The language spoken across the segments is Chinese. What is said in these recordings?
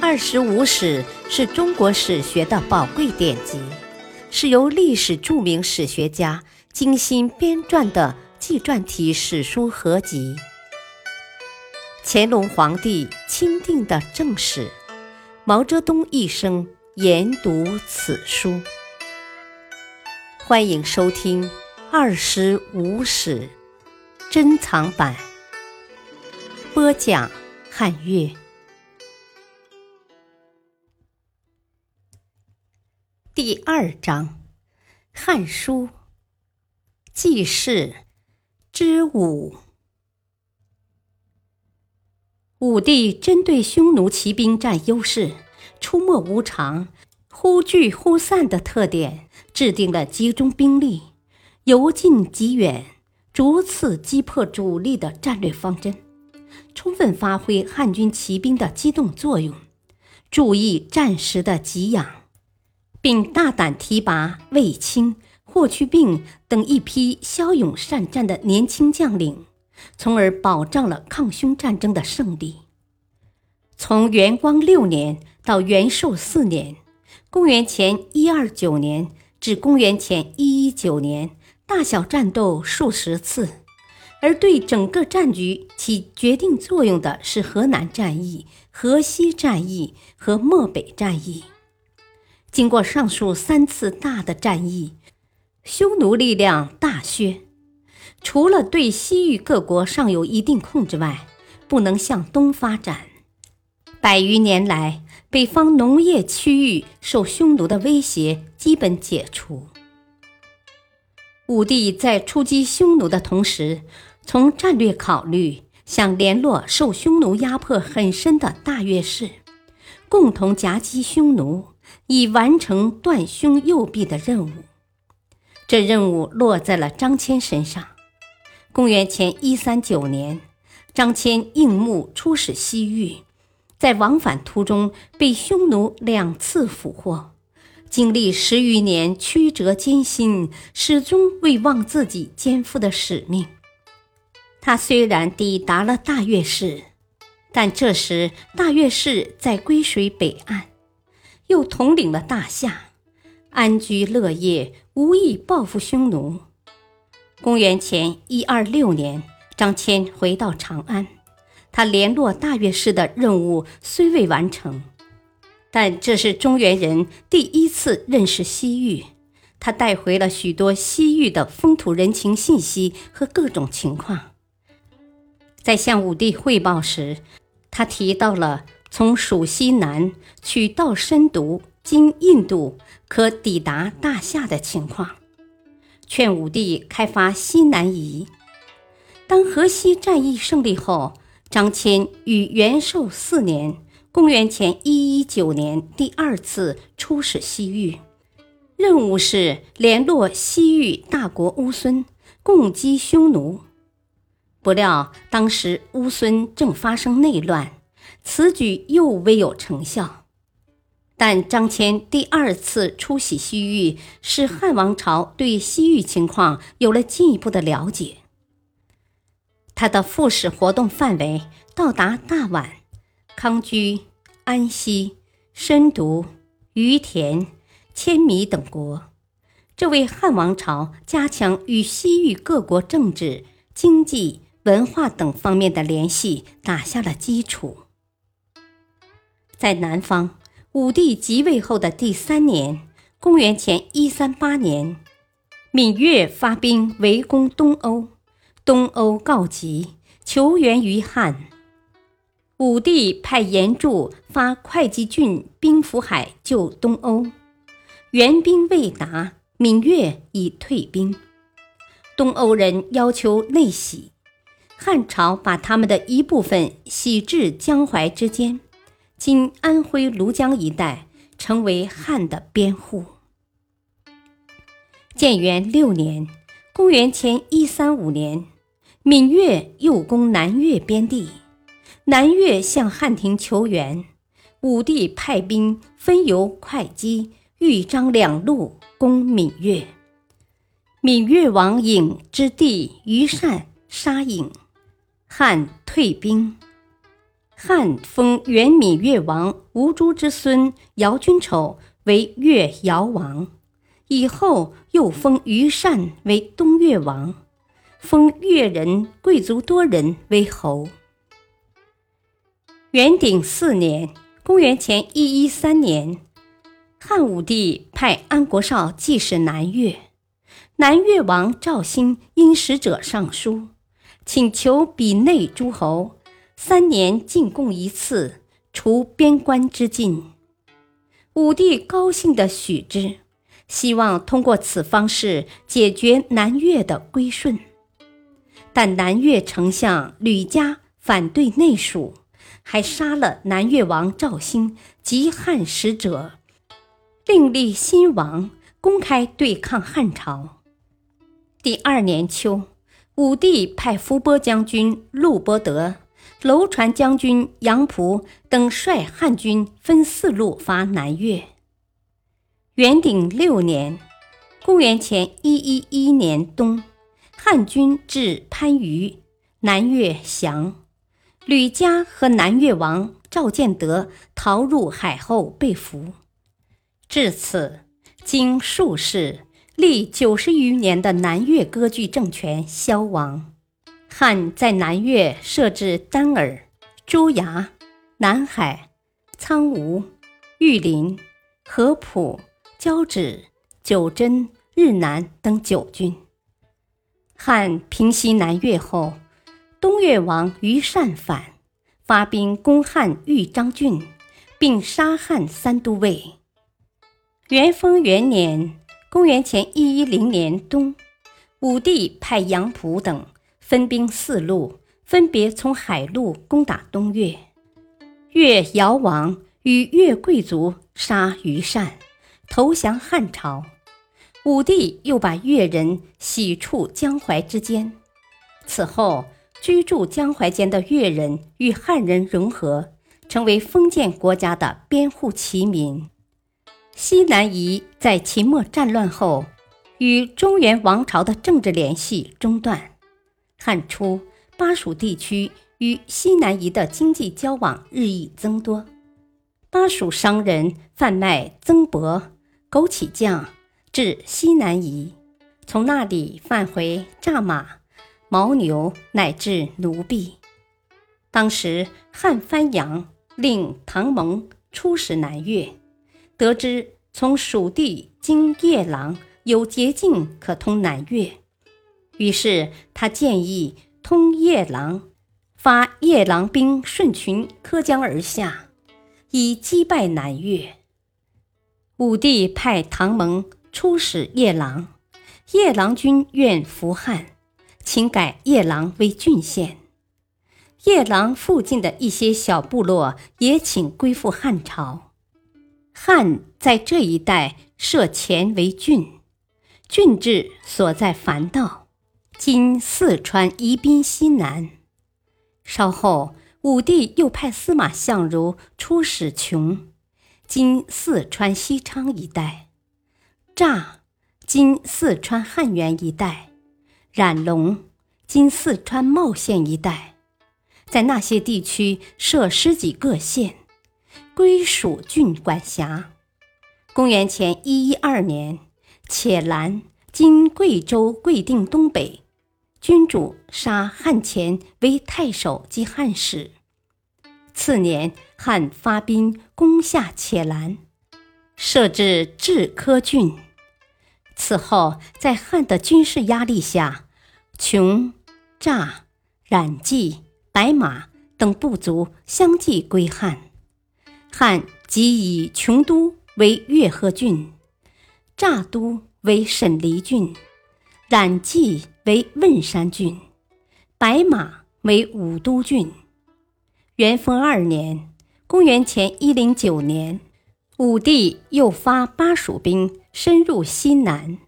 二十五史是中国史学的宝贵典籍，是由历史著名史学家精心编撰的纪传体史书合集。乾隆皇帝钦定的正史，毛泽东一生研读此书。欢迎收听《二十五史珍藏版》，播讲汉乐。第二章，《汉书·记事之五》。武帝针对匈奴骑兵占优势、出没无常、忽聚忽散的特点，制定了集中兵力、由近及远、逐次击破主力的战略方针，充分发挥汉军骑兵的机动作用，注意战时的给养。并大胆提拔卫青、霍去病等一批骁勇善战的年轻将领，从而保障了抗匈战争的胜利。从元光六年到元寿四年（公元前一二九年至公元前一一九年），大小战斗数十次，而对整个战局起决定作用的是河南战役、河西战役和漠北战役。经过上述三次大的战役，匈奴力量大削，除了对西域各国尚有一定控制外，不能向东发展。百余年来，北方农业区域受匈奴的威胁基本解除。武帝在出击匈奴的同时，从战略考虑，想联络受匈奴压迫很深的大月氏，共同夹击匈奴。以完成断匈右臂的任务，这任务落在了张骞身上。公元前一三九年，张骞应募出使西域，在往返途中被匈奴两次俘获，经历十余年曲折艰辛，始终未忘自己肩负的使命。他虽然抵达了大月氏，但这时大月氏在归水北岸。又统领了大夏，安居乐业，无意报复匈奴。公元前一二六年，张骞回到长安，他联络大月氏的任务虽未完成，但这是中原人第一次认识西域，他带回了许多西域的风土人情信息和各种情况。在向武帝汇报时，他提到了。从蜀西南取道深毒，经印度可抵达大夏的情况，劝武帝开发西南夷。当河西战役胜利后，张骞于元寿四年（公元前一一九年）第二次出使西域，任务是联络西域大国乌孙，共击匈奴。不料当时乌孙正发生内乱。此举又未有成效，但张骞第二次出使西域，使汉王朝对西域情况有了进一步的了解。他的副使活动范围到达大宛、康居、安西、深毒、于田、千米等国，这为汉王朝加强与西域各国政治、经济、文化等方面的联系打下了基础。在南方，武帝即位后的第三年（公元前一三八年），芈月发兵围攻东欧，东欧告急，求援于汉。武帝派严柱发会稽郡兵符海救东欧，援兵未达，芈月已退兵。东欧人要求内徙，汉朝把他们的一部分徙至江淮之间。今安徽庐江一带成为汉的边户。建元六年（公元前一三五年），芈月又攻南越边地，南越向汉庭求援，武帝派兵分由会稽、豫章两路攻闽越。闽越王颖之弟于善杀颖，汉退兵。汉封元闽越王吴珠之孙姚君丑为越姚王，以后又封于善为东越王，封越人贵族多人为侯。元鼎四年（公元前一一三年），汉武帝派安国少继使南越，南越王赵兴因使者上书，请求比内诸侯。三年进贡一次，除边关之禁。武帝高兴地许之，希望通过此方式解决南越的归顺。但南越丞相吕嘉反对内属，还杀了南越王赵兴及汉使者，另立新王，公开对抗汉朝。第二年秋，武帝派伏波将军陆伯德。楼船将军杨仆等率汉军分四路伐南越。元鼎六年（公元前一一一年冬），汉军至番禺，南越降。吕嘉和南越王赵建德逃入海后被俘。至此，经数世，历九十余年的南越割据政权消亡。汉在南越设置丹耳、朱崖、南海、苍梧、玉林、合浦、交趾、九真、日南等九郡。汉平息南越后，东越王于善反，发兵攻汉豫章郡，并杀汉三都尉。元丰元年（公元前一一零年冬），武帝派杨仆等。分兵四路，分别从海路攻打东越。越姚王与越贵族杀于善，投降汉朝。武帝又把越人洗处江淮之间。此后，居住江淮间的越人与汉人融合，成为封建国家的边户齐民。西南夷在秦末战乱后，与中原王朝的政治联系中断。汉初，巴蜀地区与西南夷的经济交往日益增多，巴蜀商人贩卖增帛、枸杞酱至西南夷，从那里贩回战马、牦牛乃至奴婢。当时汉番阳令唐蒙出使南越，得知从蜀地经夜郎有捷径可通南越。于是他建议通夜郎，发夜郎兵顺群柯江而下，以击败南越。武帝派唐蒙出使夜郎，夜郎军愿服汉，请改夜郎为郡县。夜郎附近的一些小部落也请归附汉朝。汉在这一带设前为郡，郡治所在樊道。今四川宜宾西南。稍后，武帝又派司马相如出使琼，今四川西昌一带；乍，今四川汉源一带；冉龙，今四川茂县一带，在那些地区设十几个县，归属郡管辖。公元前一一二年，且兰（今贵州贵定东北）。君主杀汉前为太守及汉使。次年，汉发兵攻下且兰，设置治科郡。此后，在汉的军事压力下，琼、乍、冉纪、白马等部族相继归汉。汉即以琼都为越河郡，乍都为沈黎郡，冉纪。为汶山郡，白马为武都郡。元丰二年（公元前一零九年），武帝又发巴蜀兵深入西南，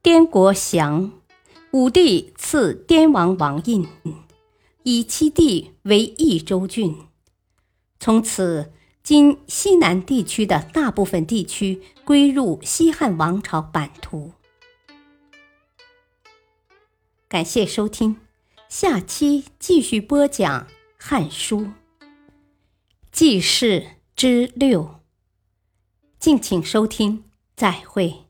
滇国降。武帝赐滇王王印，以其地为益州郡。从此，今西南地区的大部分地区归入西汉王朝版图。感谢收听，下期继续播讲《汉书》。记事之六。敬请收听，再会。